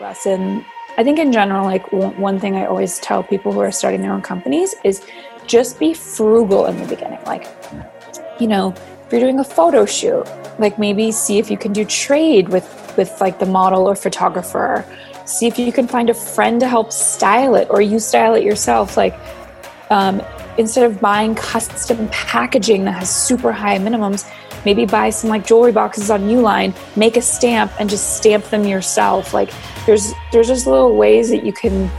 lesson. I think in general, like one thing I always tell people who are starting their own companies is just be frugal in the beginning. Like, you know, if you're doing a photo shoot, like maybe see if you can do trade with with like the model or photographer. See if you can find a friend to help style it, or you style it yourself. Like, um, instead of buying custom packaging that has super high minimums, maybe buy some like jewelry boxes on Uline, make a stamp and just stamp them yourself. Like there's there's just little ways that you can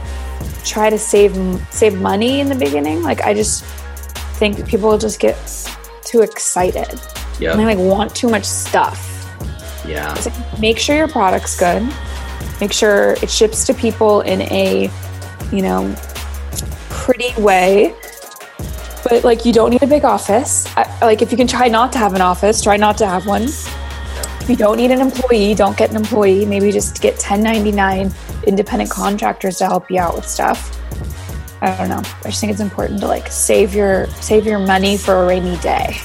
try to save save money in the beginning. Like I just think people just get too excited. Yeah. And they like want too much stuff. Yeah. Like, make sure your product's good. Make sure it ships to people in a, you know, pretty way but like you don't need a big office. I, like if you can try not to have an office, try not to have one. If you don't need an employee, don't get an employee. Maybe just get 1099 independent contractors to help you out with stuff. I don't know. I just think it's important to like save your save your money for a rainy day.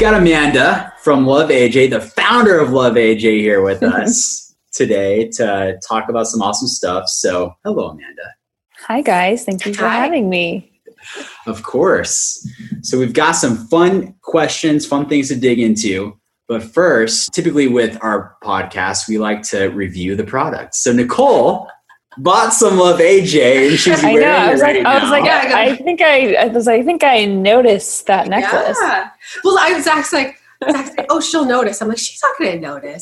Got Amanda from Luv AJ, the founder of Luv AJ, here with us today to talk about some awesome stuff. So, hello, Amanda. Hi, guys. Thank you for Hi. having me. Of course. So, we've got some fun questions, fun things to dig into. But first, typically with our podcast, we like to review the product. So, Nicole bought some of AJ and she's wearing I know. I was like, right I was like, I, I, think I, I was, I think I noticed that necklace. Yeah. Well, I was actually like, Zach's like, oh, she'll notice. I'm like, she's not going to notice.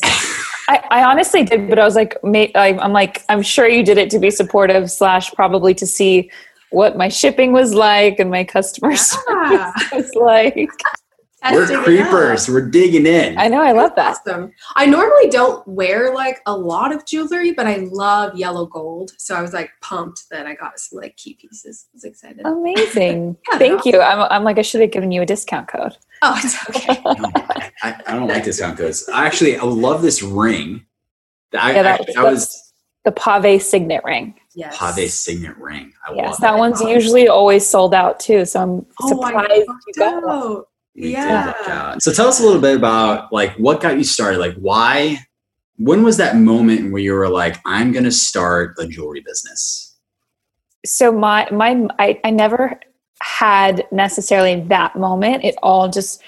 I, I, honestly did, but I was like, I'm like, I'm sure you did it to be supportive slash probably to see what my shipping was like and my customer yeah. service was like. We're creepers. We're digging in. I know. I love that. Awesome. I normally don't wear like a lot of jewelry, but I love yellow gold. So I was like pumped that I got some like key pieces. I was excited. Amazing. yeah, Thank awesome. you. I'm, I'm like, I should have given you a discount code. Oh, it's okay. no, I, I, don't like discount codes. I actually, I love this ring. I, yeah, that I, was, was the Pave signet ring. Yes. Pave signet ring. I yes, that, that one's usually always sold out too. So I'm oh, surprised you got one yeah. So tell us a little bit about like what got you started. Like why? When was that moment where you were like, I'm going to start a jewelry business? So my my I, I never had necessarily that moment. It all just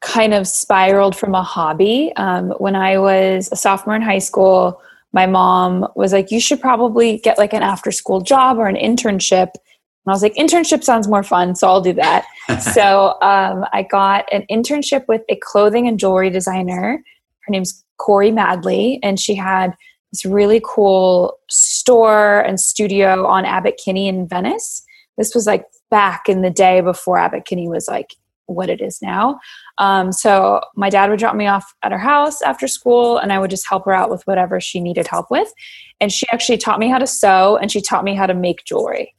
kind of spiraled from a hobby. Um, when I was a sophomore in high school, my mom was like, "You should probably get like an after school job or an internship." And I was like, internship sounds more fun, so I'll do that. so um, I got an internship with a clothing and jewelry designer. Her name's Corey Madley, and she had this really cool store and studio on Abbot Kinney in Venice. This was like back in the day before Abbot Kinney was like what it is now. Um, so my dad would drop me off at her house after school, and I would just help her out with whatever she needed help with. And she actually taught me how to sew, and she taught me how to make jewelry.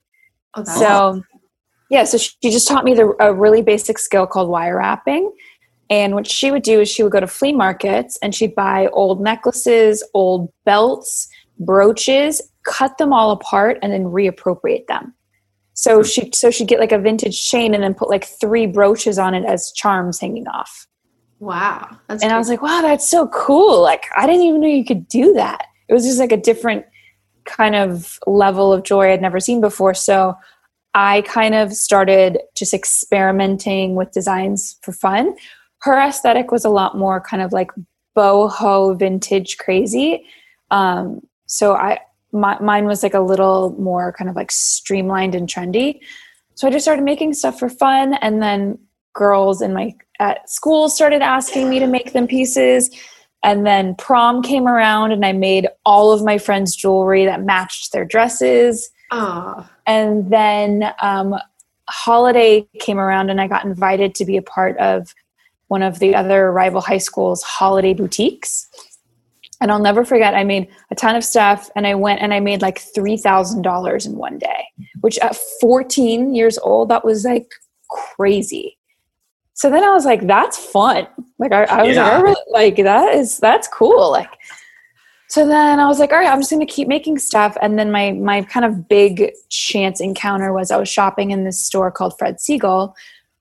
Oh, so, yeah, so she just taught me the, a really basic skill called wire wrapping. And what she would do is she would go to flea markets and she'd buy old necklaces, old belts, brooches, cut them all apart, and then reappropriate them. So hmm. she so she'd get like a vintage chain and then put like three brooches on it as charms hanging off. Wow. and cool. I was like, wow, that's so cool. Like I didn't even know you could do that. It was just like a different kind of level of joy I'd never seen before. So I kind of started just experimenting with designs for fun. Her aesthetic was a lot more kind of like boho vintage crazy. Um, so I my, mine was like a little more kind of like streamlined and trendy. So I just started making stuff for fun, and then girls in my at school started asking me to make them pieces. And then prom came around and I made all of my friends' jewelry that matched their dresses. Aww. And then um, holiday came around and I got invited to be a part of one of the other rival high schools' holiday boutiques. And I'll never forget, I made a ton of stuff and I went and I made like $3,000 in one day, which at 14 years old, that was like crazy so then I was like, that's fun. Like I, I was yeah. like, really, like that is that's cool. Like so then I was like, all right, I'm just gonna keep making stuff. And then my my kind of big chance encounter was I was shopping in this store called Fred Segal,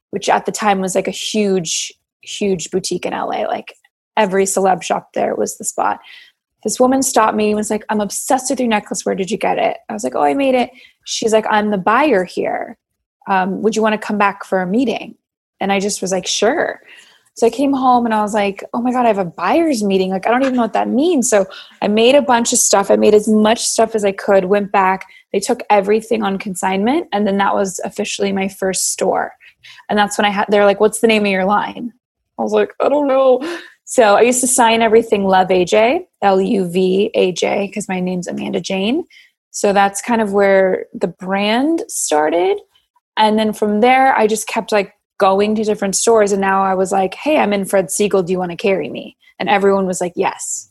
which at the time was like a huge, huge boutique in LA. Like every celeb shop there was the spot. This woman stopped me and was like, I'm obsessed with your necklace. Where did you get it? I was like, Oh, I made it. She's like, I'm the buyer here. Um, would you want to come back for a meeting? And I just was like, Sure. So I came home and I was like, oh my God, I have a buyer's meeting. Like, I don't even know what that means. So I made a bunch of stuff. I made as much stuff as I could, went back. They took everything on consignment. And then that was officially my first store. And that's when I had, they're like, what's the name of your line? I was like, I don't know. So I used to sign everything Luv AJ, L U V A J, because my name's Amanda Jane. So that's kind of where the brand started. And then from there, I just kept like going to different stores. And now I was like, hey, I'm in Fred Segal. Do you want to carry me? And everyone was like, yes.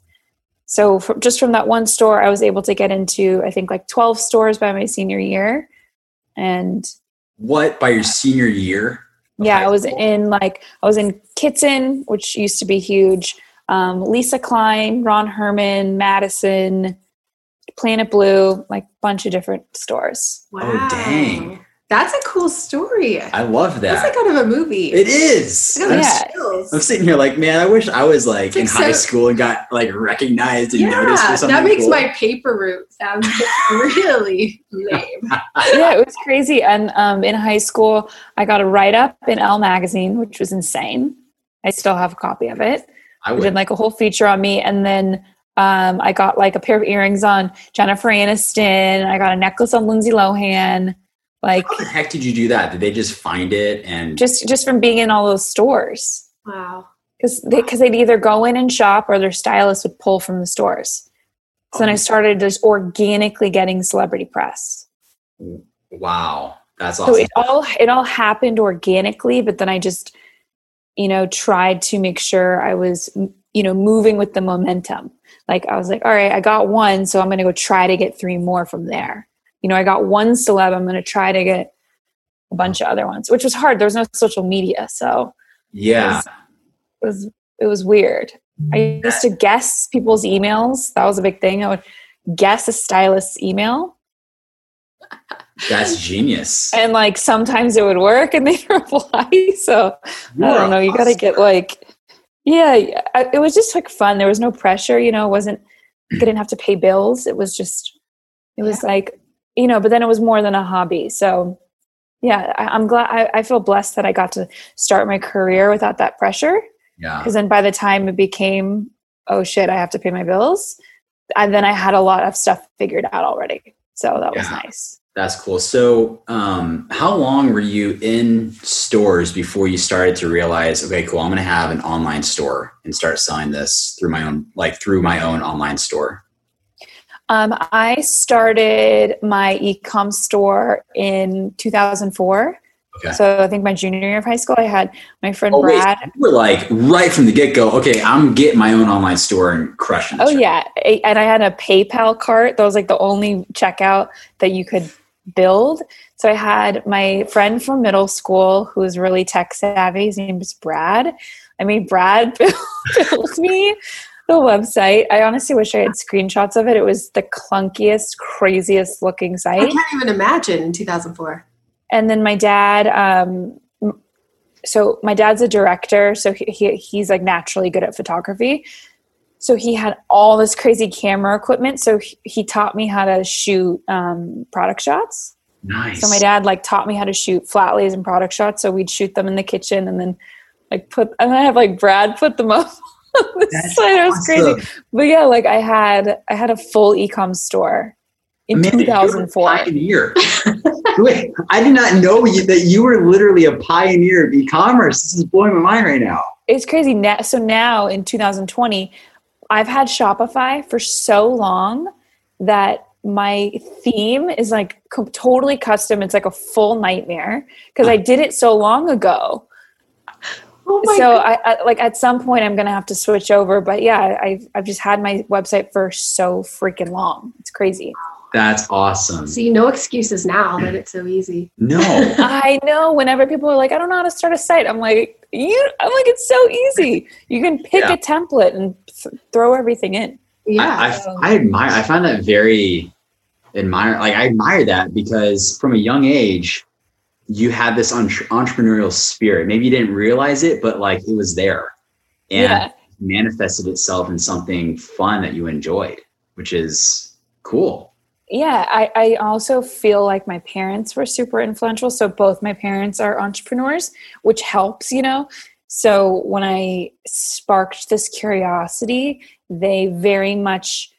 So for, just from that one store, I was able to get into, I think, like 12 stores by my senior year. And what by your senior year? Yeah, I was in like I was in Kitson, which used to be huge. Um, Lisa Kline, Ron Herman, Madison, Planet Blue, like bunch of different stores. Wow. Oh dang. That's a cool story. I love that. That's like kind of a movie. it is. I got I'm, Yeah. s- I'm sitting here like, man, I wish I was like It's like in high so- school and got like recognized and Yeah, noticed for something. that makes cool. my paper route sound really lame. yeah, it was crazy. And um, in high school, I got a write up in Elle magazine, which was insane. I still have a copy of it. I would did like a whole feature on me, and then um, I got like a pair of earrings on Jennifer Aniston. I got a necklace on Lindsay Lohan. Like How the heck did you do that? Did they just find it and just just from being in all those stores. Wow. because they, cause they'd either go in and shop or their stylist would pull from the stores. So then I oh. started just organically getting celebrity press. wow, that's So it all it all happened organically, but then I just you know tried to make sure I was you know moving with the momentum. Like I was like, all right, I got one, so I'm going to go try to get three more from there. You know, I got one celeb, I'm going to try to get a bunch of other ones, which was hard. There was no social media, so yeah. it was it was weird. I used to guess people's emails. That was a big thing. I would guess a stylist's email, That's genius. and like sometimes it would work, and they'd reply. So You I don't know. You got to get like, yeah. I, it was just like fun. There was no pressure. You know, it wasn't. I didn't have to pay bills. It was just. It was like you know, but then it was more than a hobby. So yeah, I, I'm glad. I, I feel blessed that I got to start my career without that pressure. Yeah. because then by the time it became oh shit i have to pay my bills and then i had a lot of stuff figured out already so that was nice That's cool. So, um, how long were you in stores before you started to realize, okay, cool, I'm going to have an online store and start selling this through my own, like through my own online store? Um, i started my e-com store in 2004 Okay. so i think my junior year of high school i had my friend Oh, brad were like right from the get go. Okay, I'm getting my own online store and crushing. It. Oh right? yeah, and I had a PayPal cart. That was like the only checkout that you could build. So I had my friend from middle school who was really tech savvy. His name was Brad. I made Brad build, build me the website. I honestly wish I had screenshots of it. It was the clunkiest, craziest looking site. I can't even imagine in 2004. And then my dad. Um, so my dad's a director, so he, he he's like naturally good at photography. So he had all this crazy camera equipment. So he, he taught me how to shoot um, product shots. Nice. So my dad like taught me how to shoot flat lays and product shots. So we'd shoot them in the kitchen and then like put and I have like Brad put them up on the That's site. It was awesome. crazy. But yeah, like I had I had a full ecom store in Amanda, you're a 2004. Pioneer. Wait, I did not know you, that you were literally a pioneer of e-commerce. This is blowing my mind right now. It's crazy. Now, so now in 2020, I've had Shopify for so long that my theme is like totally custom. It's like a full nightmare because I did it so long ago. Oh my so God. I, I like at some point I'm gonna have to switch over. But yeah, I've I've just had my website for so freaking long. It's crazy. That's awesome. See, no excuses now that it's so easy. No. I know. Whenever people are like, I don't know how to start a site, I'm like, you. I'm like, it's so easy. You can pick Yeah. a template and th- throw everything in. Yeah. I, I, I admire, I find that very admire, like I admire that because from a young age, you had this entre- entrepreneurial spirit. Maybe you didn't realize it, but like it was there and Yeah. manifested itself in something fun that you enjoyed, which is cool. yeah I, I also feel like my parents were super influential so both my parents are entrepreneurs which helps you know so when i sparked this curiosity they very much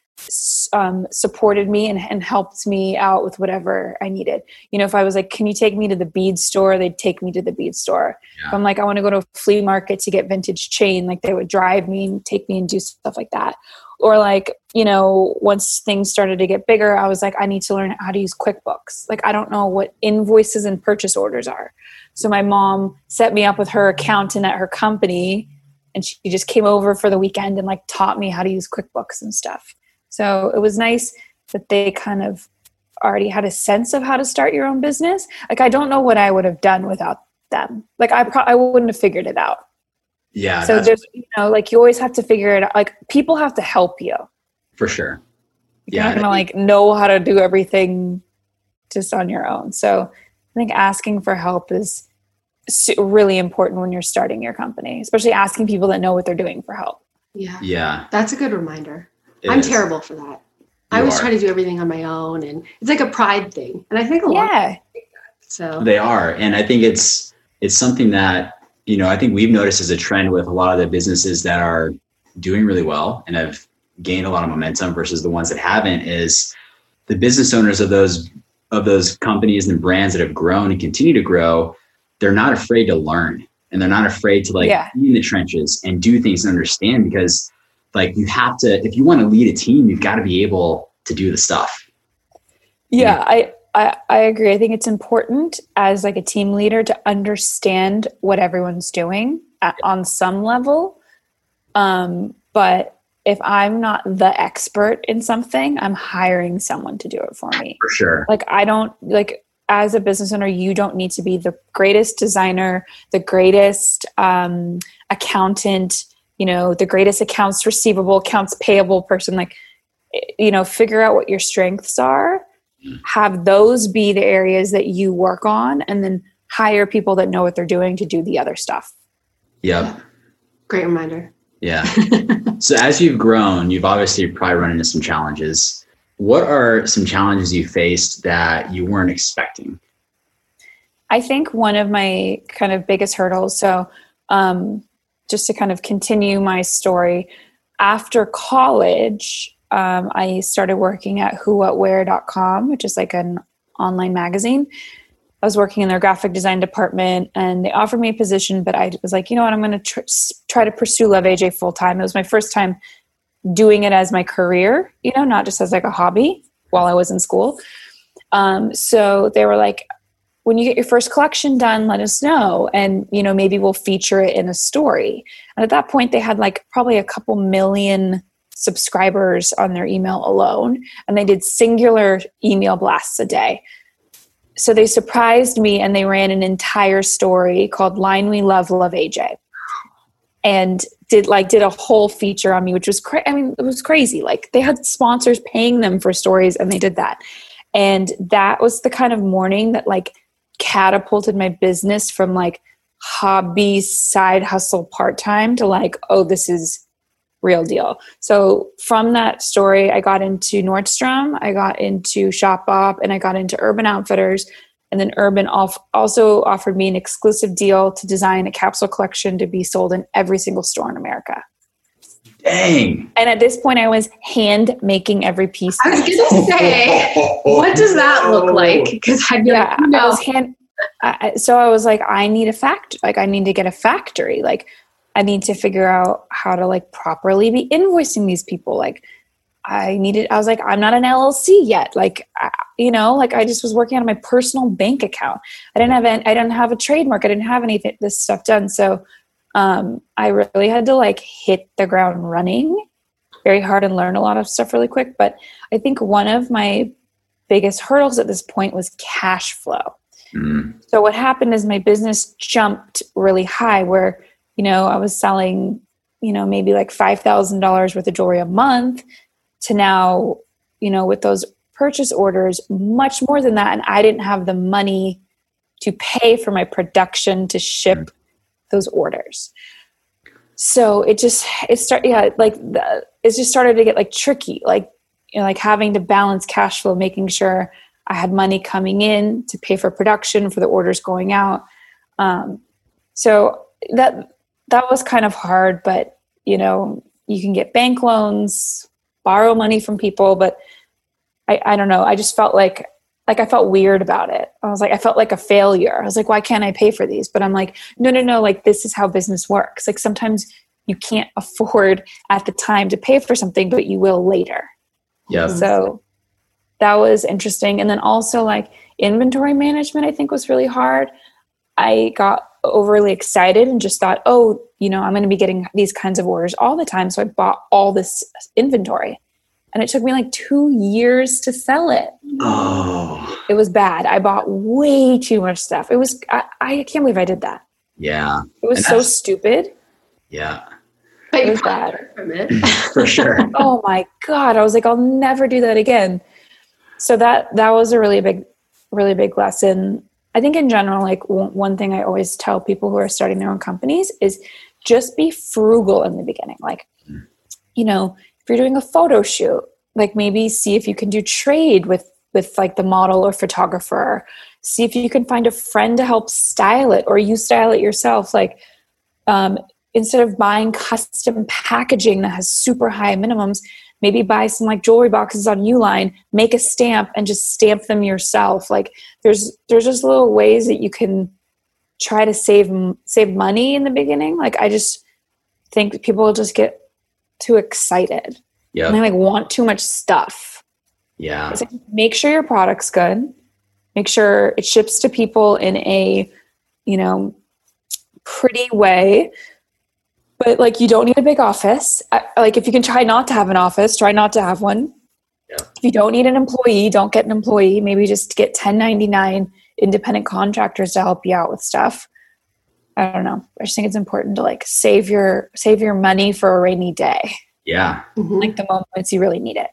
um, supported me and, and helped me out with whatever i needed. You know if i was like can you take me to the bead store? they'd take me to the bead store. If i'm like i want to go to a flea market to get vintage chain like they would drive me and take me and do stuff like that. Or like you know once things started to get bigger i was like i need to learn how to use quickbooks. Like i don't know what invoices and purchase orders are. So my mom set me up with her accountant at her company and she just came over for the weekend and like taught me how to use quickbooks and stuff so it was nice that they kind of already had a sense of how to start your own business like i don't know what i would have done without them like i, pro- I wouldn't have figured it out Yeah. so that's there's you know like you always have to figure it out like people have to help you for sure. you're Yeah, not gonna like know how to do everything just on your own so i think asking for help is really important when you're starting your company especially asking people that know what they're doing for help Yeah. Yeah. That's a good reminder. It I'm is. terrible for that. I You always are. try to do everything on my own, and it's like a pride thing. And I think a lot. yeah So They are, and I think it's it's something that you know I think we've noticed as a trend with a lot of the businesses that are doing really well and have gained a lot of momentum versus the ones that haven't is the business owners of those of those companies and brands that have grown and continue to grow. They're not afraid to learn, and they're not afraid to like Yeah. be in the trenches and do things and understand because like you have to if you want to lead a team, you've got to be able to do the stuff. yeah I, I i agree. I think it's important as like a team leader to understand what everyone's doing at, on some level. Um but if i'm not the expert in something i'm hiring someone to do it for me. For sure. like i don't like as a business owner you don't need to be the greatest designer the greatest um, accountant you know the greatest accounts receivable accounts payable person like you know figure out what your strengths are have those be the areas that you work on and then hire people that know what they're doing to do the other stuff Yep. great reminder. Yeah. so as you've grown, you've obviously probably run into some challenges. What are some challenges you faced that you weren't expecting? I think one of my kind of biggest hurdles, so um, just to kind of continue my story, after college, um, I started working at whowhatwear.com, which is like an online magazine. I was working in their graphic design department and they offered me a position, but I was like, you know what, I'm going to tr- try to pursue Luv AJ full time. It was my first time doing it as my career, you know, not just as like a hobby while I was in school. Um, so they were like, when you get your first collection done, let us know. And, you know, maybe we'll feature it in a story. And at that point, they had like probably a couple million subscribers on their email alone. And they did singular email blasts a day. So they surprised me and they ran an entire story called Line We Love, Luv AJ. And did like did a whole feature on me, which was cra- I mean, it was crazy. Like they had sponsors paying them for stories and they did that. And that was the kind of morning that like catapulted my business from like hobby side hustle part time to like, oh, this is real deal. So from that story, I got into Nordstrom, I got into Shopbop, and I got into Urban Outfitters. And then Urban also offered me an exclusive deal to design a capsule collection to be sold in every single store in America. Dang. And at this point, I was hand making every piece. I was gonna say, what does that look like? Because I'd yeah like, i was hand I, I- so i was like i need a fact like i need to get a factory. Like i need to figure out how to like properly be invoicing these people. Like i needed i was like i'm not an llc yet. Like I, you know like i just was working on my personal bank account. I didn't have an, i didn't have a trademark. I didn't have anything this stuff done. So um i really had to like hit the ground running very hard and learn a lot of stuff really quick but i think one of my biggest hurdles at this point was cash flow. Mm, so what happened is my business jumped really high where, you know, I was selling, you know, maybe like $5,000 worth of jewelry a month to now, you know, with those purchase orders, much more than that. And I didn't have the money to pay for my production to ship those orders. So it just, it started, yeah, like the, it just started to get like tricky, like, you know, like having to balance cash flow, making sure I had money coming in to pay for production for the orders going out. Um, so that that was kind of hard, but you know, you can get bank loans, borrow money from people, but I, I don't know. I just felt like like I felt weird about it. I was like, I felt like a failure. I was like, why can't I pay for these? But I'm like, no, no, no, like this is how business works. Like sometimes you can't afford at the time to pay for something, but you will later. Yeah. So that was interesting. And then also like inventory management, I think was really hard. I got overly excited and just thought, oh, you know, I'm going to be getting these kinds of orders all the time. So I bought all this inventory. And it took me like two years to sell it. Oh, It was bad. I bought way too much stuff. It was, I, I can't believe I did that. yeah. It was so stupid. Yeah. But It you was probably bad. from it. For sure. oh my god i was like i'll never do that again so that that was a really big really big lesson i think in general like one, one thing i always tell people who are starting their own companies is just be frugal in the beginning like mm. you know if you're doing a photo shoot like maybe see if you can do trade with with like the model or photographer see if you can find a friend to help style it or you style it yourself like um, instead of buying custom packaging that has super high minimums, maybe buy some like jewelry boxes on Uline, make a stamp and just stamp them yourself. Like there's there's just little ways that you can try to save save money in the beginning. Like I just think people just get too excited and Yep. they like want too much stuff. Yeah. Like make sure your product's good. Make sure it ships to people in a, you know, pretty way. But like you don't need a big office. I, like if you can try not to have an office, try not to have one. Yeah. If you don't need an employee, don't get an employee. Maybe just get 1099 independent contractors to help you out with stuff. I don't know. I just think it's important to like save your save your money for a rainy day, Yeah. Mhm. like the moments you really need it.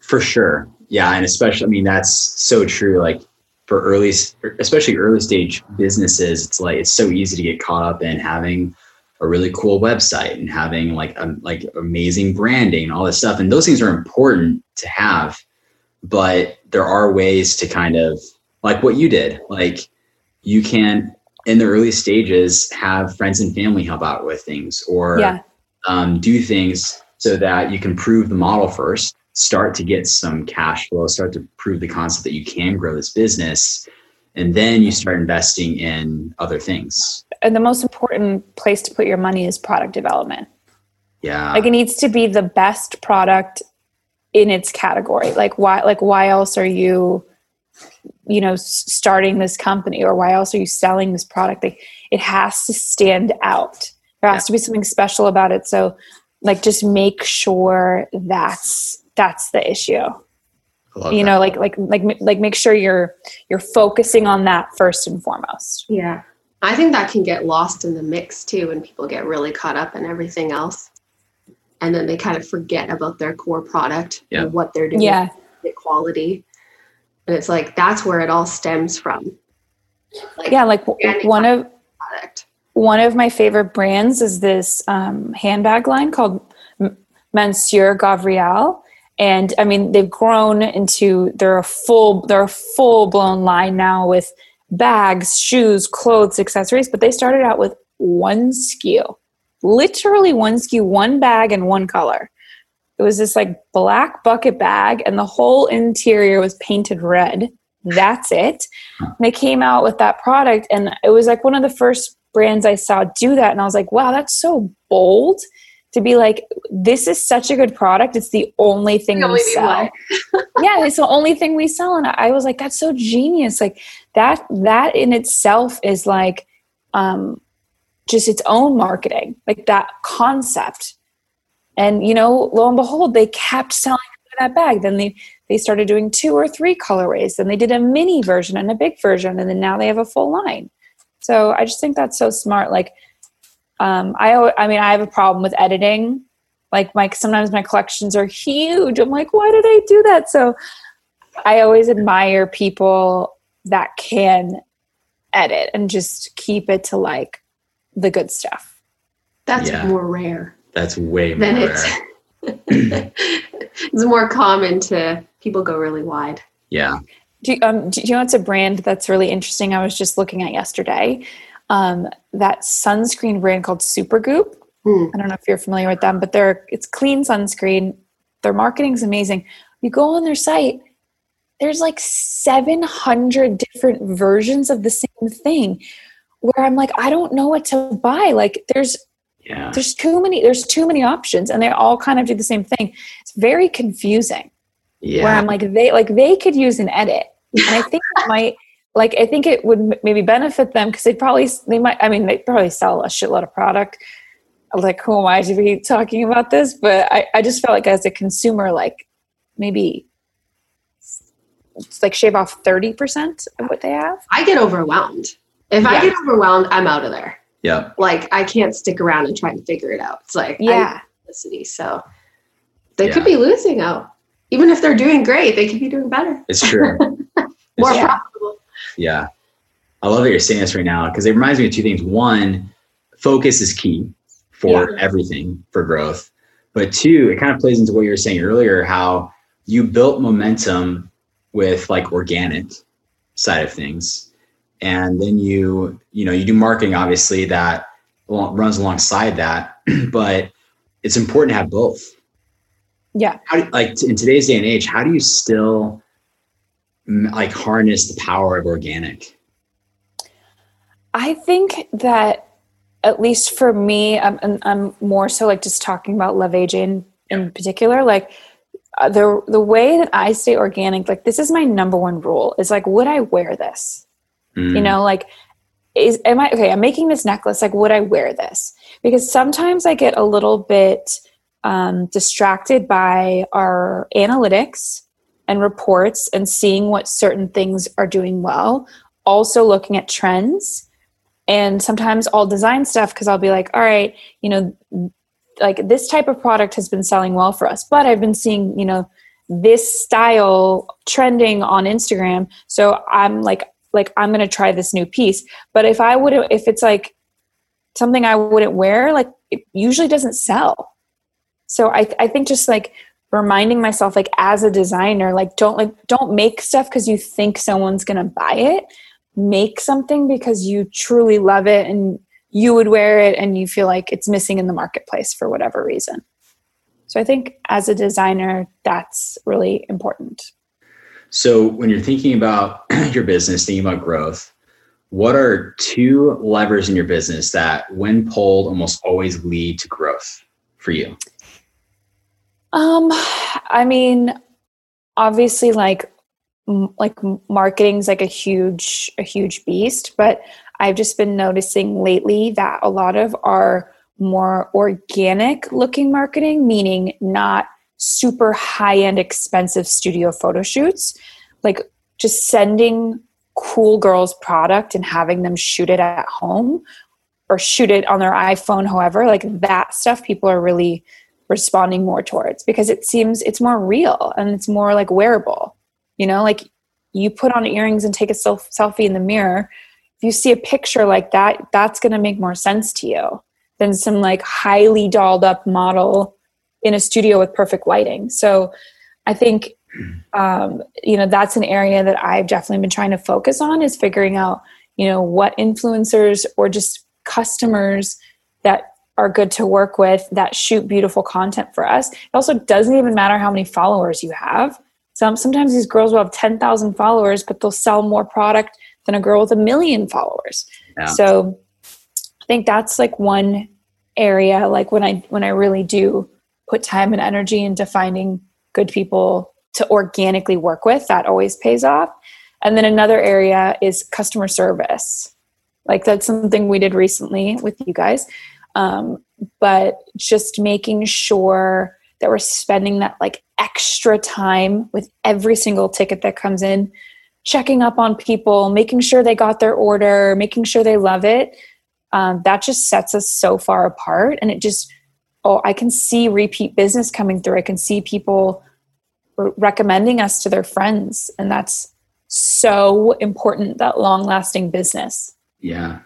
For sure. Yeah. And especially, I mean, that's so true. Like for early, especially early stage businesses, it's like, it's so easy to get caught up in having a really cool website and having like, um, like amazing branding and all this stuff. And those things are important to have, but there are ways to kind of like what you did. Like you can, in the early stages, have friends and family help out with things or Yeah. um, do things so that you can prove the model first, start to get some cash flow, start to prove the concept that you can grow this business, and then you start investing in other things. and the most important place to put your money is product development. Yeah. Like it needs to be the best product in its category. Like why like why else are you you know starting this company or why else are you selling this product? Like it has to stand out. There has to be something special about it. So like just make sure that's that's the issue. Love You that. know, like like like like make sure you're you're focusing on that first and foremost. Yeah. I think that can get lost in the mix too when people get really caught up in everything else. And then they kind of forget about their core product Yeah. and what they're doing, Yeah. the quality. And it's like that's where it all stems from. Like Yeah, like one of product. one of my favorite brands is this um, handbag line called Mansur Gavriel. And I mean, they've grown into they're a full they're a full blown line now with bags, shoes, clothes, accessories. But they started out with one SKU literally one SKU one bag and one color. It was this like black bucket bag, and the whole interior was painted red. That's it. And they came out with that product, and it was like one of the first brands I saw do that. And I was like, wow, that's so bold to be like, this is such a good product. It's the only thing The we only thing sell. yeah, it's the only thing we sell. And I was like, that's so genius. Like that, that in itself is like, um, just its own marketing, like that concept. And you know, lo and behold, they kept selling that bag. Then they they started doing two or three colorways. Then they did a mini version and a big version, and then now they have a full line. So I just think that's so smart. Like, um, I al- I mean, I have a problem with editing Like my sometimes my collections are huge. I'm like, why did I do that? So I always admire people that can edit and just keep it to like the good stuff. That's Yeah. more rare That's way more than it's. it's more common to people go really wide. Yeah. Do you, um, do you know it's a brand that's really interesting? I was just looking at yesterday. Um, that sunscreen brand called Supergoop. Hmm. I don't know if you're familiar with them, but they're it's clean sunscreen. Their marketing's amazing. You go on their site, there's like 700 different versions of the same thing. Where I'm like, I don't know what to buy. Like, there's Yeah. there's too many there's too many options, and they all kind of do the same thing. It's very confusing Yeah. where I'm like they like they could use an edit, and I think it might like I think it would maybe benefit them because they probably they might I mean they probably sell a shitload of product. Like who am I to be talking about this? But I I just felt like as a consumer like maybe it's like shave off thirty percent of what they have. I get overwhelmed. If I get overwhelmed, I'm out of there. Yep. Like I can't stick around and try to figure it out. It's like Yeah, publicity. So they Yeah. could be losing out. Even if they're doing great, they could be doing better. It's true. More It's- Yeah. profitable. Yeah. I love that you're saying this right now because it reminds me of two things. One, focus is key for everything for growth. But two, it kind of plays into what you were saying earlier, how you built momentum with like organic side of things. And then you, you know, you do marketing obviously that runs alongside that, but it's important to have both. yeah. How do, like in today's day and age, how do you still like harness the power of organic? I think that at least for me, I'm, I'm- more so like just talking about Luv AJ in, in particular. Like uh, the the way that I stay organic, like this is my number one rule. Is like, would I wear this? Mm. You know, like is am I okay? I'm making this necklace. Like, would I wear this? Because sometimes I get a little bit um, distracted by our analytics and reports and seeing what certain things are doing well. Also looking at trends and sometimes I'll design stuff because I'll be like, all right, you know, like this type of product has been selling well for us, but I've been seeing, you know, this style trending on Instagram. So I'm like, like I'm gonna try this new piece. But if I would, if it's like something I wouldn't wear, like it usually doesn't sell. So I, I think just like reminding myself, like as a designer, like don't like don't make stuff because you think someone's gonna buy it make something because you truly love it and you would wear it and you feel like it's missing in the marketplace for whatever reason. So I think as a designer, that's really important. So when you're thinking about your business, thinking about growth, what are two levers in your business that, when pulled, almost always lead to growth for you? Um, I mean, obviously, like like marketing's like a huge a huge beast, but I've just been noticing lately that a lot of our more organic looking marketing, meaning not super high end expensive studio photo shoots, like just sending cool girls product and having them shoot it at home or shoot it on their iPhone, however, like that stuff people are really responding more towards because it seems it's more real and it's more like wearable. You know, like you put on earrings and take a self- selfie in the mirror. If you see a picture like that, that's going to make more sense to you than some like highly dolled up model in a studio with perfect lighting. So I think um, you know that's an area that I've definitely been trying to focus on is figuring out you know what influencers or just customers that are good to work with that shoot beautiful content for us. It also doesn't even matter how many followers you have. Some sometimes these girls will have ten thousand followers, but they'll sell more product than a girl with a million followers. Yeah. So I think that's like one area like when I when I really do put time and energy into finding good people to organically work with, that always pays off. And then another area is customer service. Like that's something we did recently with you guys. Um, but just making sure that we're spending that like extra time with every single ticket that comes in, checking up on people, making sure they got their order, making sure they love it. Um, that just sets us so far apart and it just oh, I can see repeat business coming through. I can see people recommending us to their friends. And that's so important, that long lasting business. Yeah,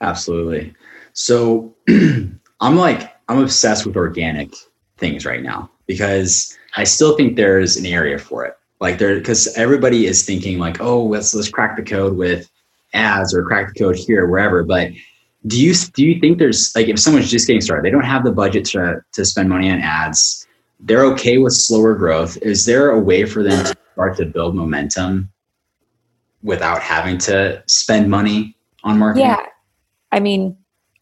absolutely. So I'm like, I'm obsessed with organic things right now because I still think there's an area for it. Like there, because everybody is thinking like, oh, let's let's crack the code with ads or crack the code here, wherever. But do you do you think there's like if someone's just getting started, they don't have the budget to to spend money on ads, they're okay with slower growth. Is there a way for them to start to build momentum without having to spend money on marketing? Yeah. I mean,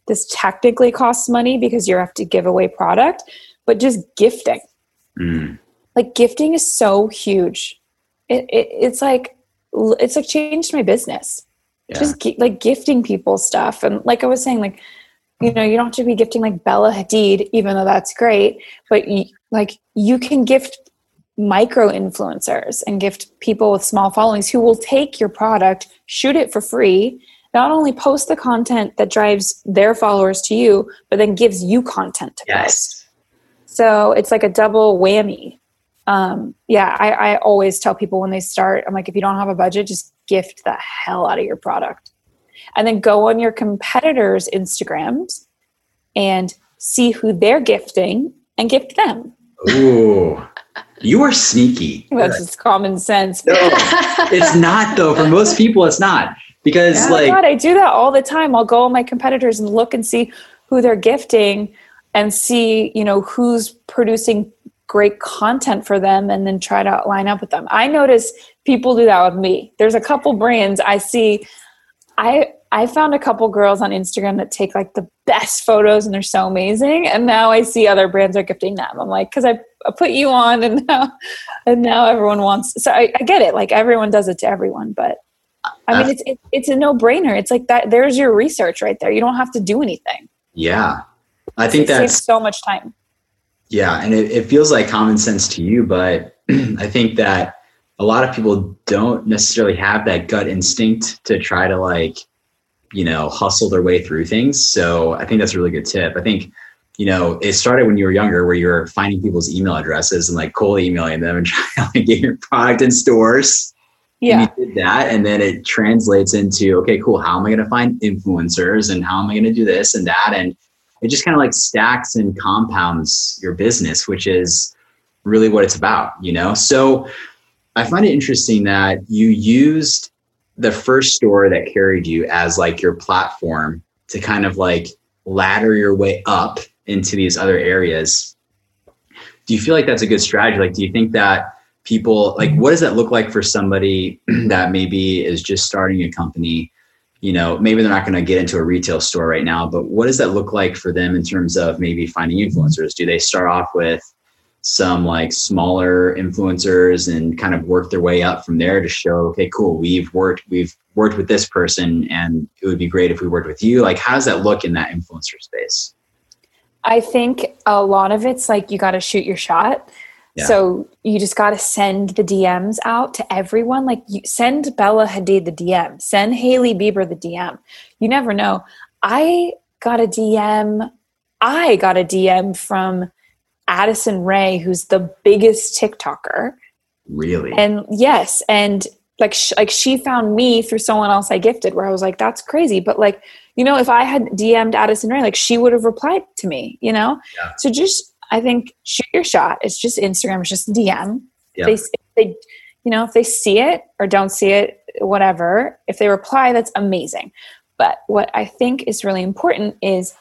this technically costs money because you have to give away product, but just gifting. Mm. Like gifting is so huge. It, it it's like it's like changed my business. Yeah. Just like gifting people stuff, and like I was saying, like you know, you don't have to be gifting like Bella Hadid, even though that's great. But you, like you can gift micro influencers and gift people with small followings who will take your product, shoot it for free, not only post the content that drives their followers to you, but then gives you content to post. Yes. So it's like a double whammy. Um, yeah, I, I always tell people when they start, I'm like, if you don't have a budget, just gift the hell out of your product. And then go on your competitors' Instagrams and see who they're gifting and gift them. Ooh, you are sneaky. That's just common sense. No, it's not though. For most people, it's not because Oh my like God, I do that all the time. I'll go on my competitors and look and see who they're gifting and see, you know, who's producing great content for them and then try to line up with them. I notice people do that with me. There's a couple brands I see. I I found a couple girls on Instagram that take like the best photos and they're so amazing. And now I see other brands are gifting them. I'm like, because I, I put you on and now and now everyone wants so I, I get it. Like everyone does it to everyone, but I mean, it's it, it's a no brainer. It's like that. There's your research right there. You don't have to do anything. yeah, I think it saves so much time. Yeah, and it, it feels like common sense to you, but I think that a lot of people don't necessarily have that gut instinct to try to like, you know, hustle their way through things. So I think that's a really good tip. I think, you know, it started when you were younger where you were finding people's email addresses and like cold emailing them and trying to like, get your product in stores. Yeah, And you did that, and then it translates into okay, cool. How am I going to find influencers, and how am I going to do this and that, and it just kind of like stacks and compounds your business, which is really what it's about, you know. So I find it interesting that you used the first store that carried you as like your platform to kind of like ladder your way up into these other areas. Do you feel like that's a good strategy? Like, do you think that people like what does that look like for somebody that maybe is just starting a company you know maybe they're not going to get into a retail store right now but what does that look like for them in terms of maybe finding influencers do they start off with some like smaller influencers and kind of work their way up from there to show okay cool we've worked we've worked with this person and it would be great if we worked with you like how does that look in that influencer space I think a lot of it's like you got to shoot your shot. Yeah. So you just got to send the DMs out to everyone. Like you send Bella Hadid the DM, send Hailey Bieber the DM. You never know. I got a DM. I got a DM from Addison Rae, who's the biggest TikToker. really And yes, and like sh- like she found me through someone else I gifted, where I was like, that's crazy. But like you know, if I had DM'd Addison Rae, like she would have replied to me. You know, Yeah. so just I think shoot your shot. It's just Instagram. It's just DM. Yeah. They if they you know if they see it or don't see it, whatever. If they reply, that's amazing. But what I think is really important is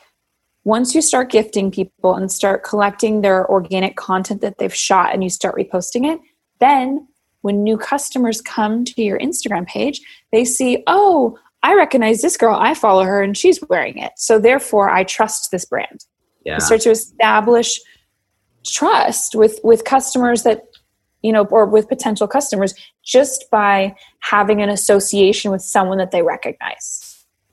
once you start gifting people and start collecting their organic content that they've shot and you start reposting it, then when new customers come to your Instagram page, they see, oh, I recognize this girl. I follow her and she's wearing it. So therefore, I trust this brand. yeah You start to establish trust with with customers that you know or with potential customers just by having an association with someone that they recognize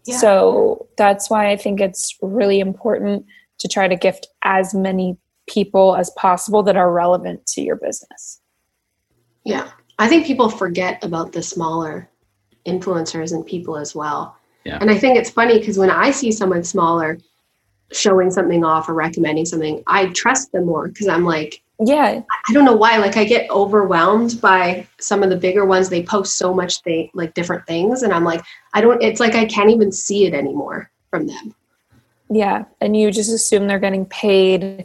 Yeah. so that's why i think it's really important to try to gift as many people as possible that are relevant to your business Yeah. I think people forget about the smaller influencers and people as well. Yeah. And I think it's funny because when I see someone smaller, showing something off or recommending something, I trust them more because I'm like, yeah, I don't know why. Like I get overwhelmed by some of the bigger ones. They post so much they like different things, and I'm like, I don't. It's like I can't even see it anymore from them. yeah, and you just assume they're getting paid.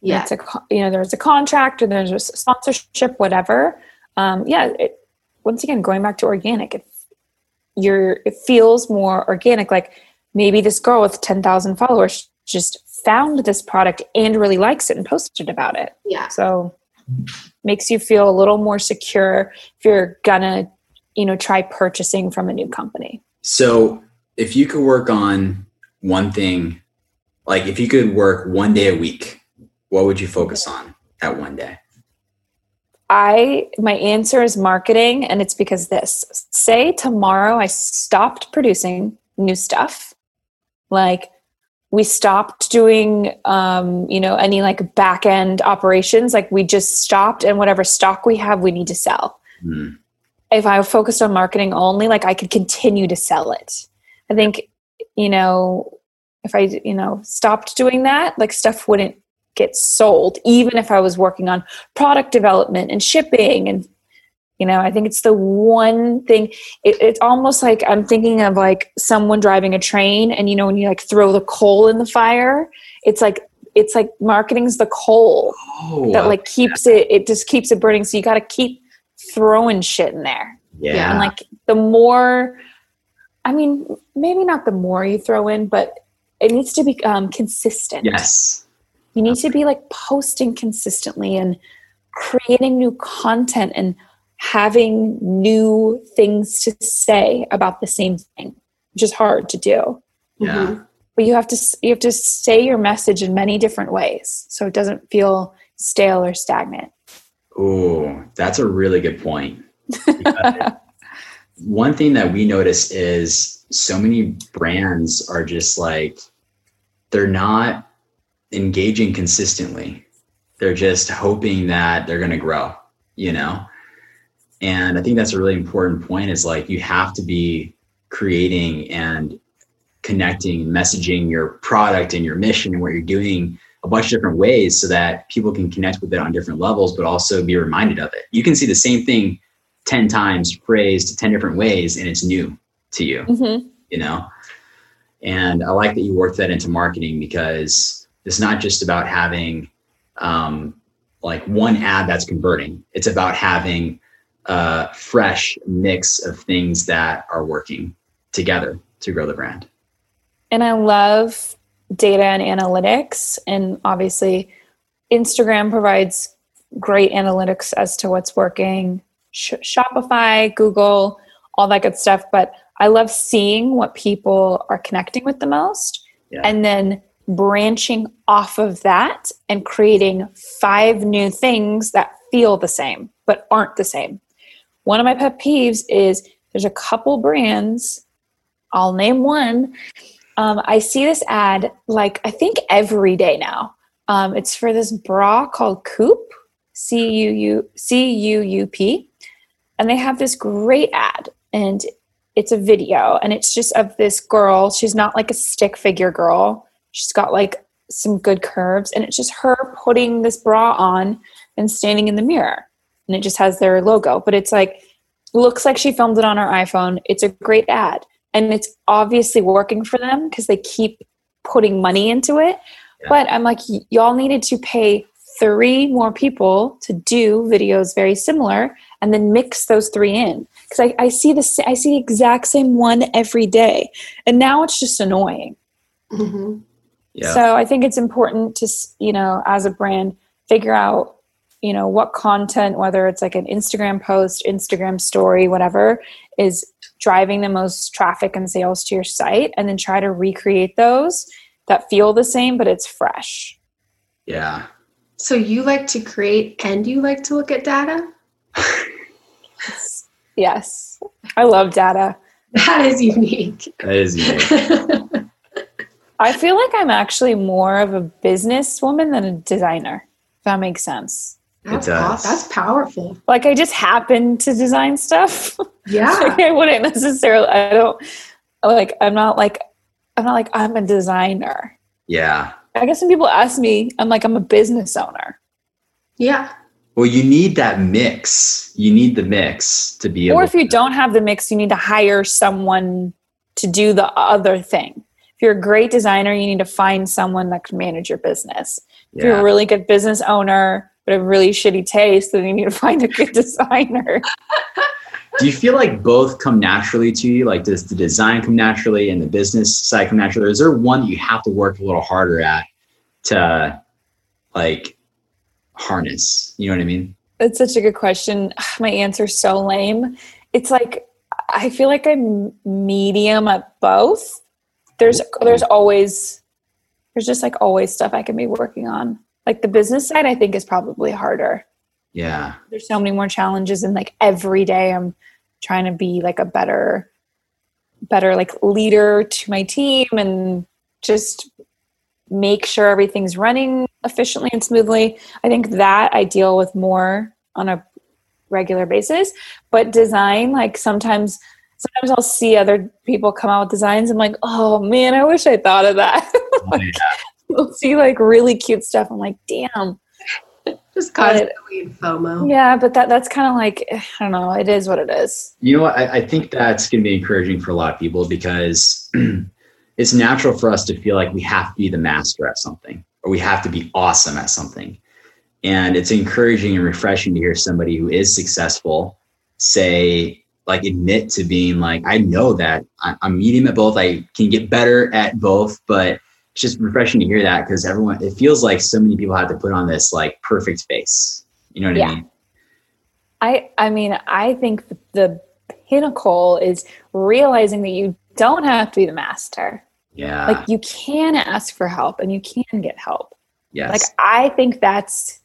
Yeah, it's a you know there's a contract or there's a sponsorship, whatever. Um, yeah, it, once again, going back to organic, it you're it feels more organic. Like maybe this girl with ten thousand followers just found this product and really likes it and posted about it. yeah, So makes you feel a little more secure if you're gonna, you know, try purchasing from a new company. So if you could work on one thing, like if you could work one day a week, what would you focus on that one day? I my answer is marketing and it's because this. Say tomorrow I stopped producing new stuff. Like we stopped doing um, you know, any like back end operations. Like we just stopped and whatever stock we have we need to sell. Hmm. if I focused on marketing only, like I could continue to sell it. I think, you know, if I, you know, stopped doing that, like stuff wouldn't get sold, even if I was working on product development and shipping. And, you know, I think it's the one thing, it, it's almost like I'm thinking of like someone driving a train and, you know, when you like throw the coal in the fire, it's like, it's like marketing's the coal Oh, that like keeps it, it just keeps it burning. So you got to keep throwing shit in there. yeah. And like the more, I mean, maybe not the more you throw in, but it needs to be um, consistent. yes. You need to be like posting consistently and creating new content and having new things to say about the same thing, which is hard to do. Yeah. Mhm. But you have to you have to say your message in many different ways, so it doesn't feel stale or stagnant. Oh, that's a really good point. One thing that we notice is so many brands are just like they're not engaging consistently. They're just hoping that they're going to grow, you know? And I think that's a really important point is like you have to be creating and connecting, messaging your product and your mission and what you're doing a bunch of different ways so that people can connect with it on different levels, but also be reminded of it. You can see the same thing 10 times phrased 10 different ways and it's new to you, Mm-hmm. you know? And I like that you worked that into marketing because it's not just about having um, like one ad that's converting, it's about having a fresh mix of things that are working together to grow the brand. And I love data and analytics. And obviously, Instagram provides great analytics as to what's working, Sh- Shopify, Google, all that good stuff. But I love seeing what people are connecting with the most Yeah. and then branching off of that and creating five new things that feel the same but aren't the same. One of my pet peeves is there's a couple brands, I'll name one. Um, I see this ad like I think every day now. Um, it's for this bra called Cuup, C U U C U U P, and they have this great ad, and it's a video, and it's just of this girl. She's not like a stick figure girl. She's got like some good curves, and it's just her putting this bra on and standing in the mirror, and it just has their logo. But it's like looks like she filmed it on her iPhone. It's a great ad and it's obviously working for them because they keep putting money into it. Yeah. But I'm like, y- y'all needed to pay three more people to do videos very similar and then mix those three in because I, I see the sa- I see the exact same one every day, and now it's just annoying. Mhm. Yeah. So I think it's important to you know as a brand figure out you know what content whether it's like an Instagram post, Instagram story, whatever is driving the most traffic and sales to your site and then try to recreate those that feel the same but it's fresh. yeah. So you like to create and you like to look at data? Yes. I love data. That is unique. That is unique. I feel like I'm actually more of a businesswoman than a designer. If that makes sense. That's, does. aw- that's powerful. Like I just happen to design stuff. Yeah. like I wouldn't necessarily I don't like I'm not like I'm not like I'm a designer. Yeah. I guess when people ask me, I'm like, I'm a business owner. Yeah. Well, you need that mix. You need the mix to be able Or if you to- don't have the mix, you need to hire someone to do the other thing. If you're a great designer, you need to find someone that can manage your business. If you're a really good business owner, but have really shitty taste, then you need to find a good designer. Do you feel like both come naturally to you? Like does the design come naturally and the business side come naturally? Or is there one that you have to work a little harder at to like harness? You know what I mean? That's such a good question. My answer's so lame. It's like I feel like I'm medium at both. There's there's always there's just like always stuff I can be working on. Like the business side I think is probably harder. Yeah. There's so many more challenges and like every day I'm trying to be like a better better like leader to my team and just make sure everything's running efficiently and smoothly. I think that I deal with more on a regular basis. But design, like sometimes sometimes I'll see other people come out with designs. I'm like, oh man, I wish I thought of that. Oh, yeah. I'll see like really cute stuff. I'm like, damn. Just But- constantly in FOMO. Yeah, but that that's kind of like eh, I don't know. It is what it is. You know what? I, I think that's going to be encouraging for a lot of people because it's natural for us to feel like we have to be the master at something or we have to be awesome at something. And it's encouraging and refreshing to hear somebody who is successful say, like, admit to being like, I know that I- I'm medium at both. I can get better at both, but it's just refreshing to hear that because everyone, it feels like so many people have to put on this like perfect face. You know what Yeah. I mean? I I mean, I think the pinnacle is realizing that you don't have to be the master. Yeah. Like you can ask for help and you can get help. yes. Like I think that's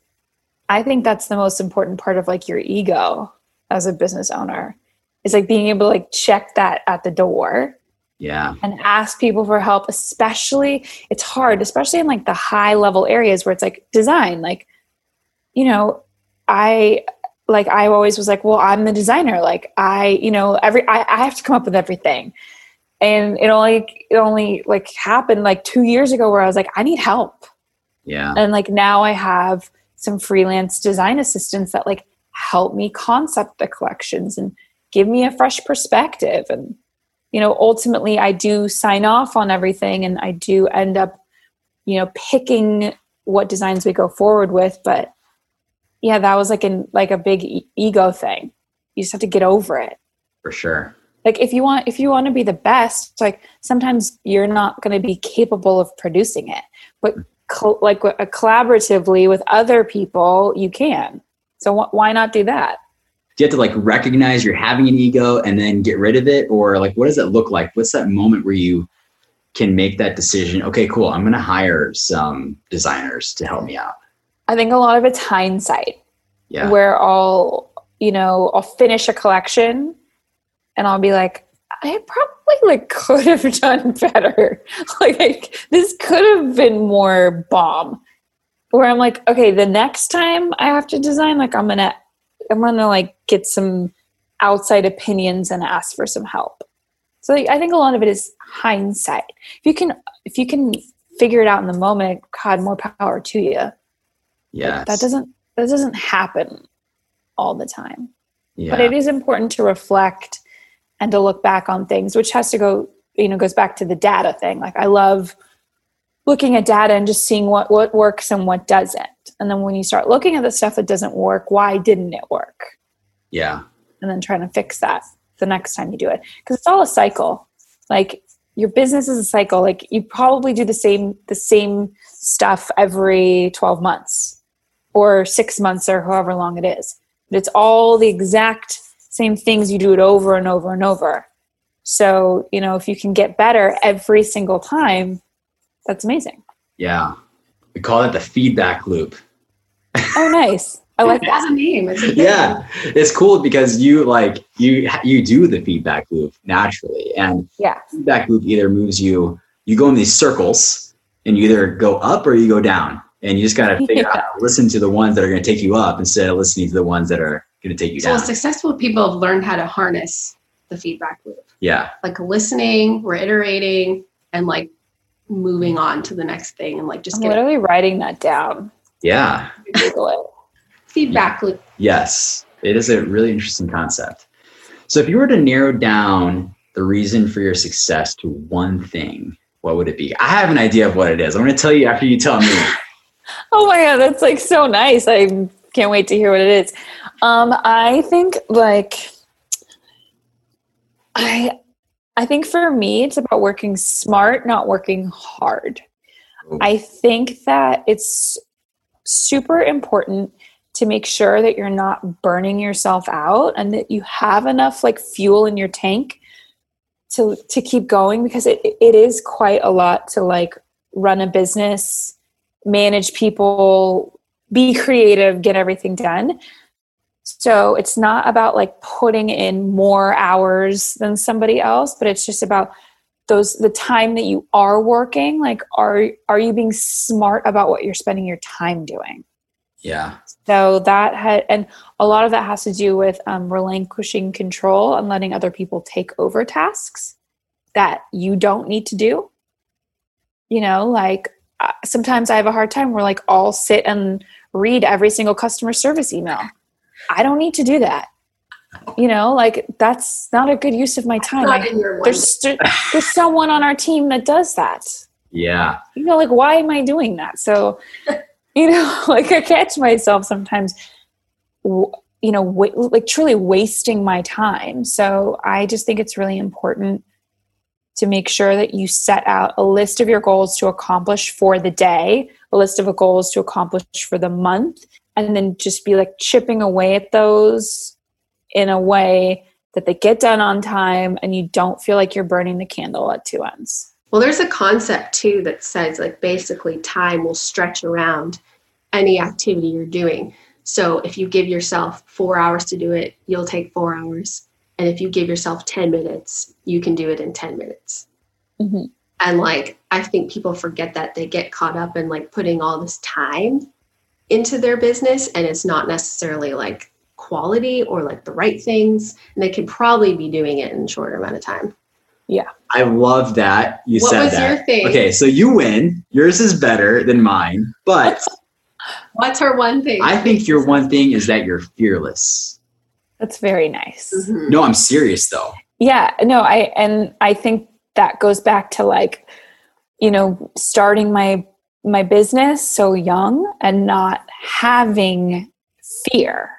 I think that's the most important part of like your ego as a business owner. Is like being able to like check that at the door yeah. and ask people for help especially it's hard especially in like the high level areas where it's like design like you know i like i always was like well i'm the designer like i you know every i, I have to come up with everything and it only it only like happened like two years ago where i was like i need help Yeah. and like now i have some freelance design assistants that like help me concept the collections and give me a fresh perspective and you know ultimately i do sign off on everything and i do end up you know picking what designs we go forward with but yeah that was like in like a big e- ego thing. You just have to get over it. For sure. like if you want if you want to be the best like sometimes you're not going to be capable of producing it but co- like uh, collaboratively with other people you can. So wh- why not do that do you have to like recognize you're having an ego and then get rid of it? Or like what does that look like? What's that moment where you can make that decision okay cool i'm going to hire some designers to help me out i think a lot of it's hindsight. Yeah. Where i'll you know i'll finish a collection and i'll be like i probably like could have done better. Like this could have been more bomb. Where i'm like okay the next time i have to design like i'm gonna i'm gonna like get some outside opinions and ask for some help. So i think a lot of it is hindsight. If you can if you can figure it out in the moment god more power to you. Yeah that doesn't that doesn't happen all the time. Yeah but it is important to reflect and to look back on things which has to go you know goes back to the data thing. Like i love looking at data and just seeing what what works and what doesn't. And then when you start looking at the stuff that doesn't work why didn't it work? Yeah. And then trying to fix that the next time you do it. Because it's all a cycle. Like your business is a cycle. Like you probably do the same the same stuff every 12 months or 6 months or however long it is. But it's all the exact same things you do it over and over and over. So you know if you can get better every single time that's amazing. Yeah. We call it the feedback loop. Oh nice. I like It has that a name. It's a yeah. It's cool because you like you you do the feedback loop naturally. And yeah. feedback loop either moves you you go in these circles and you either go up or you go down. And you just got to figure out Yeah. how to listen to the ones that are going to take you up instead of listening to the ones that are going to take you So down. So successful people have learned how to harness the feedback loop, yeah. Like listening, reiterating, and like moving on to the next thing and like just I'm get literally writing that down. Yeah. Google it. feedback loop. Yes. It is a really interesting concept. So if you were to narrow down the reason for your success to one thing, what would it be? I have an idea of what it is. I'm going to tell you after you tell me. Oh my god, that's like so nice. I can't wait to hear what it is. Um, I think like I I think for me it's about working smart, not working hard. Ooh. I think that it's super important to make sure that you're not burning yourself out and that you have enough like fuel in your tank to to keep going because it it is quite a lot to like run a business, manage people, be creative, get everything done. So it's not about like putting in more hours than somebody else, but it's just about those the time that you are working like are are you being smart about what you're spending your time doing? Yeah. so that had and a lot of that has to do with um, relinquishing control and letting other people take over tasks that you don't need to do. You know like uh, sometimes i have a hard time where like i'll sit and read every single customer service email i don't need to do that. You know like that's not a good use of my time. I, in your there's there's someone on our team that does that. Yeah. you know like why am i doing that? So you know like i catch myself sometimes you know wa- like truly wasting my time. So i just think it's really important to make sure that you set out a list of your goals to accomplish for the day a list of goals to accomplish for the month and then just be like chipping away at those in a way that they get done on time and you don't feel like you're burning the candle at two ends Well, there's a concept too that says like basically time will stretch around any activity you're doing. So if you give yourself four hours to do it, you'll take four hours. And if you give yourself 10 minutes, you can do it in 10 minutes. Mhm. And like, I think people forget that they get caught up in like putting all this time into their business and it's not necessarily like quality or like the right things. And they could probably be doing it in a shorter amount of time. Yeah. I love that you What said was that. your thing? Okay, so you win. Yours is better than mine, but What's her one thing? I think your one thing is that you're fearless. that's very nice Mhm. No, I'm serious though. yeah no i and i think that goes back to like you know starting my my business so young and not having fear.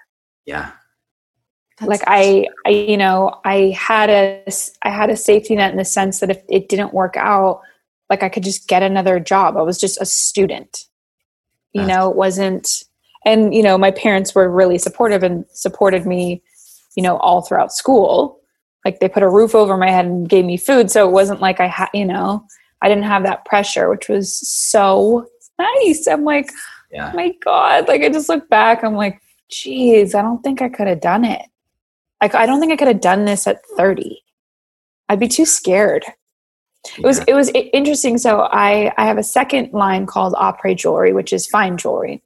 Yeah. like I, I you know i had a i had a safety net in the sense that if it didn't work out like i could just get another job. I was just a student. You That's- know it wasn't and you know my parents were really supportive and supported me you know all throughout school. Like they put a roof over my head and gave me food so it wasn't like i had you know i didn't have that pressure which was so nice. I'm like Yeah. Oh my god. Like i just look back i'm like geez i don't think i could have done it. Like i don't think i could have done this at 30 i'd be too scared. It was it was interesting. So i i have a second line called opera jewelry which is fine jewelry.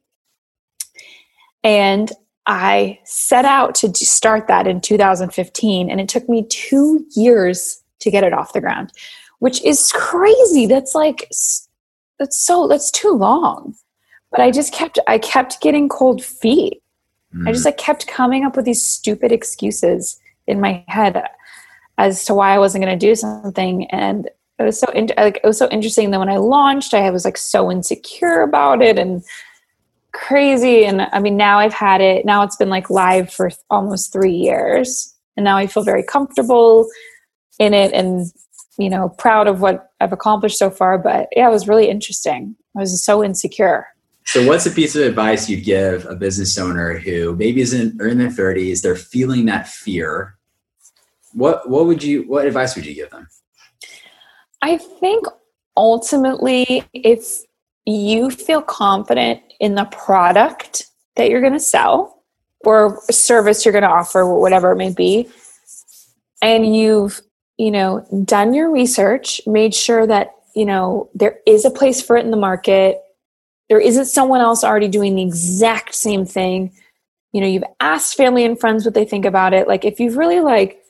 And i set out to start that in 2015 and it took me two years to get it off the ground which is crazy. That's like that's so that's too long. But i just kept i kept getting cold feet. I just mm. like kept coming up with these stupid excuses in my head as to why I wasn't going to do something, and it was so in- like it was so interesting that when I launched, I was like so insecure about it and crazy. And I mean, now I've had it. Now it's been like live for almost three years, and now I feel very comfortable in it and you know proud of what I've accomplished so far. But yeah, it was really interesting. I was so insecure. So, what's a piece of advice you'd give a business owner who maybe is in, their 30s, they're feeling that fear? What what would you what advice would you give them? I think ultimately, if you feel confident in the product that you're going to sell or service you're going to offer, whatever it may be, and you've you know done your research, made sure that you know there is a place for it in the market, there isn't someone else already doing the exact same thing. You know, you've asked family and friends what they think about it. Like if you've really like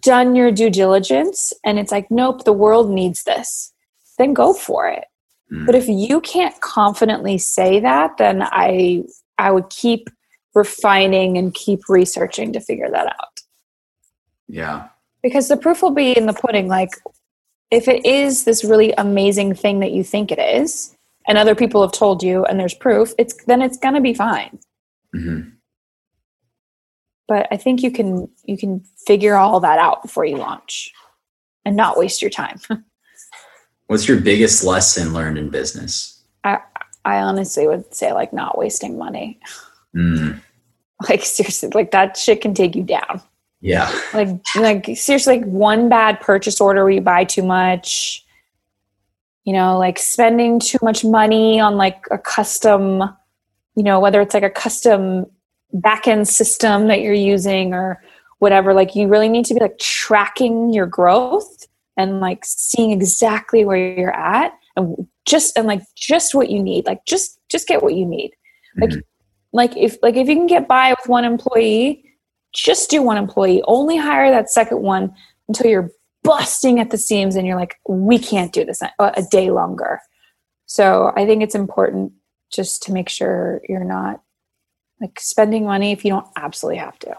done your due diligence and it's like nope the world needs this then go for it. Mm. But if you can't confidently say that, then I I would keep refining and keep researching to figure that out. yeah. Because the proof will be in the pudding. Like if it is this really amazing thing that you think it is, and other people have told you and there's proof, it's then it's gonna be fine. hmm But I think you can you can figure all that out before you launch and not waste your time. What's your biggest lesson learned in business? I honestly would say like not wasting money. Mm. Like seriously, like that shit can take you down. Yeah. like like seriously like one bad purchase order where you buy too much you know like spending too much money on like a custom you know whether it's like a custom backend system that you're using or whatever like you really need to be like tracking your growth and like seeing exactly where you're at and just and like just what you need like just just get what you need like Mhm. like if like if you can get by with one employee just do one employee only hire that second one until you're busting at the seams and you're like we can't do this a a day longer so i think it's important just to make sure you're not like spending money if you don't absolutely have to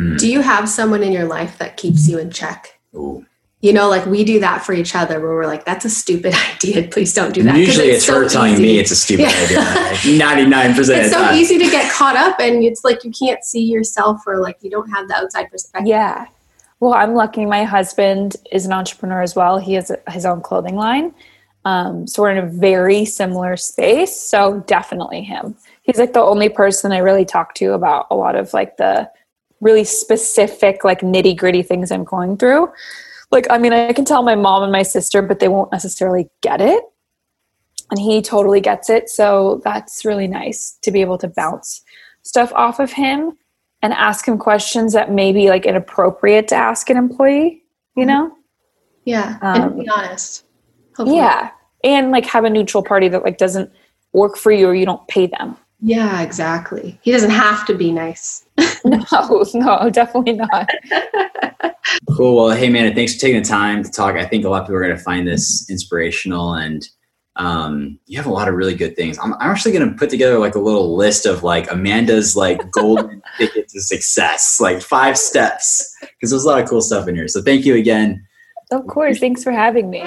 Mm. Do you have someone in your life that keeps you in check? Ooh. You know, like we do that for each other where we're like, that's a stupid idea. Please don't do that Usually it's, so her telling easy. me it's a stupid Yeah. idea. Ninety nine percent of It's so time. easy to get caught up and it's like you can't see yourself or like you don't have the outside perspective. Yeah. Well, I'm lucky. My husband is an entrepreneur as well. He has a- his own clothing line. Um, so we're in a very similar space. So definitely him. He's like the only person I really talk to about a lot of like the really specific, like nitty gritty things I'm going through. Like, I mean, I can tell my mom and my sister, but they won't necessarily get it. And he totally gets it. So that's really nice to be able to bounce stuff off of him and ask him questions that may be like inappropriate to ask an employee, you know? Yeah. Um, and be honest. Hopefully. Yeah. And like have a neutral party that like doesn't work for you or you don't pay them. Yeah, exactly. He doesn't have to be nice. No, no, definitely not. Cool. Well, hey, man, thanks for taking the time to talk. I think a lot of people are going to find this inspirational, and um, you have a lot of really good things. I'm, I'm actually going to put together like a little list of like Amanda's like golden ticket to success, like five steps, because there's a lot of cool stuff in here. So thank you again. Of course. Thanks for having me.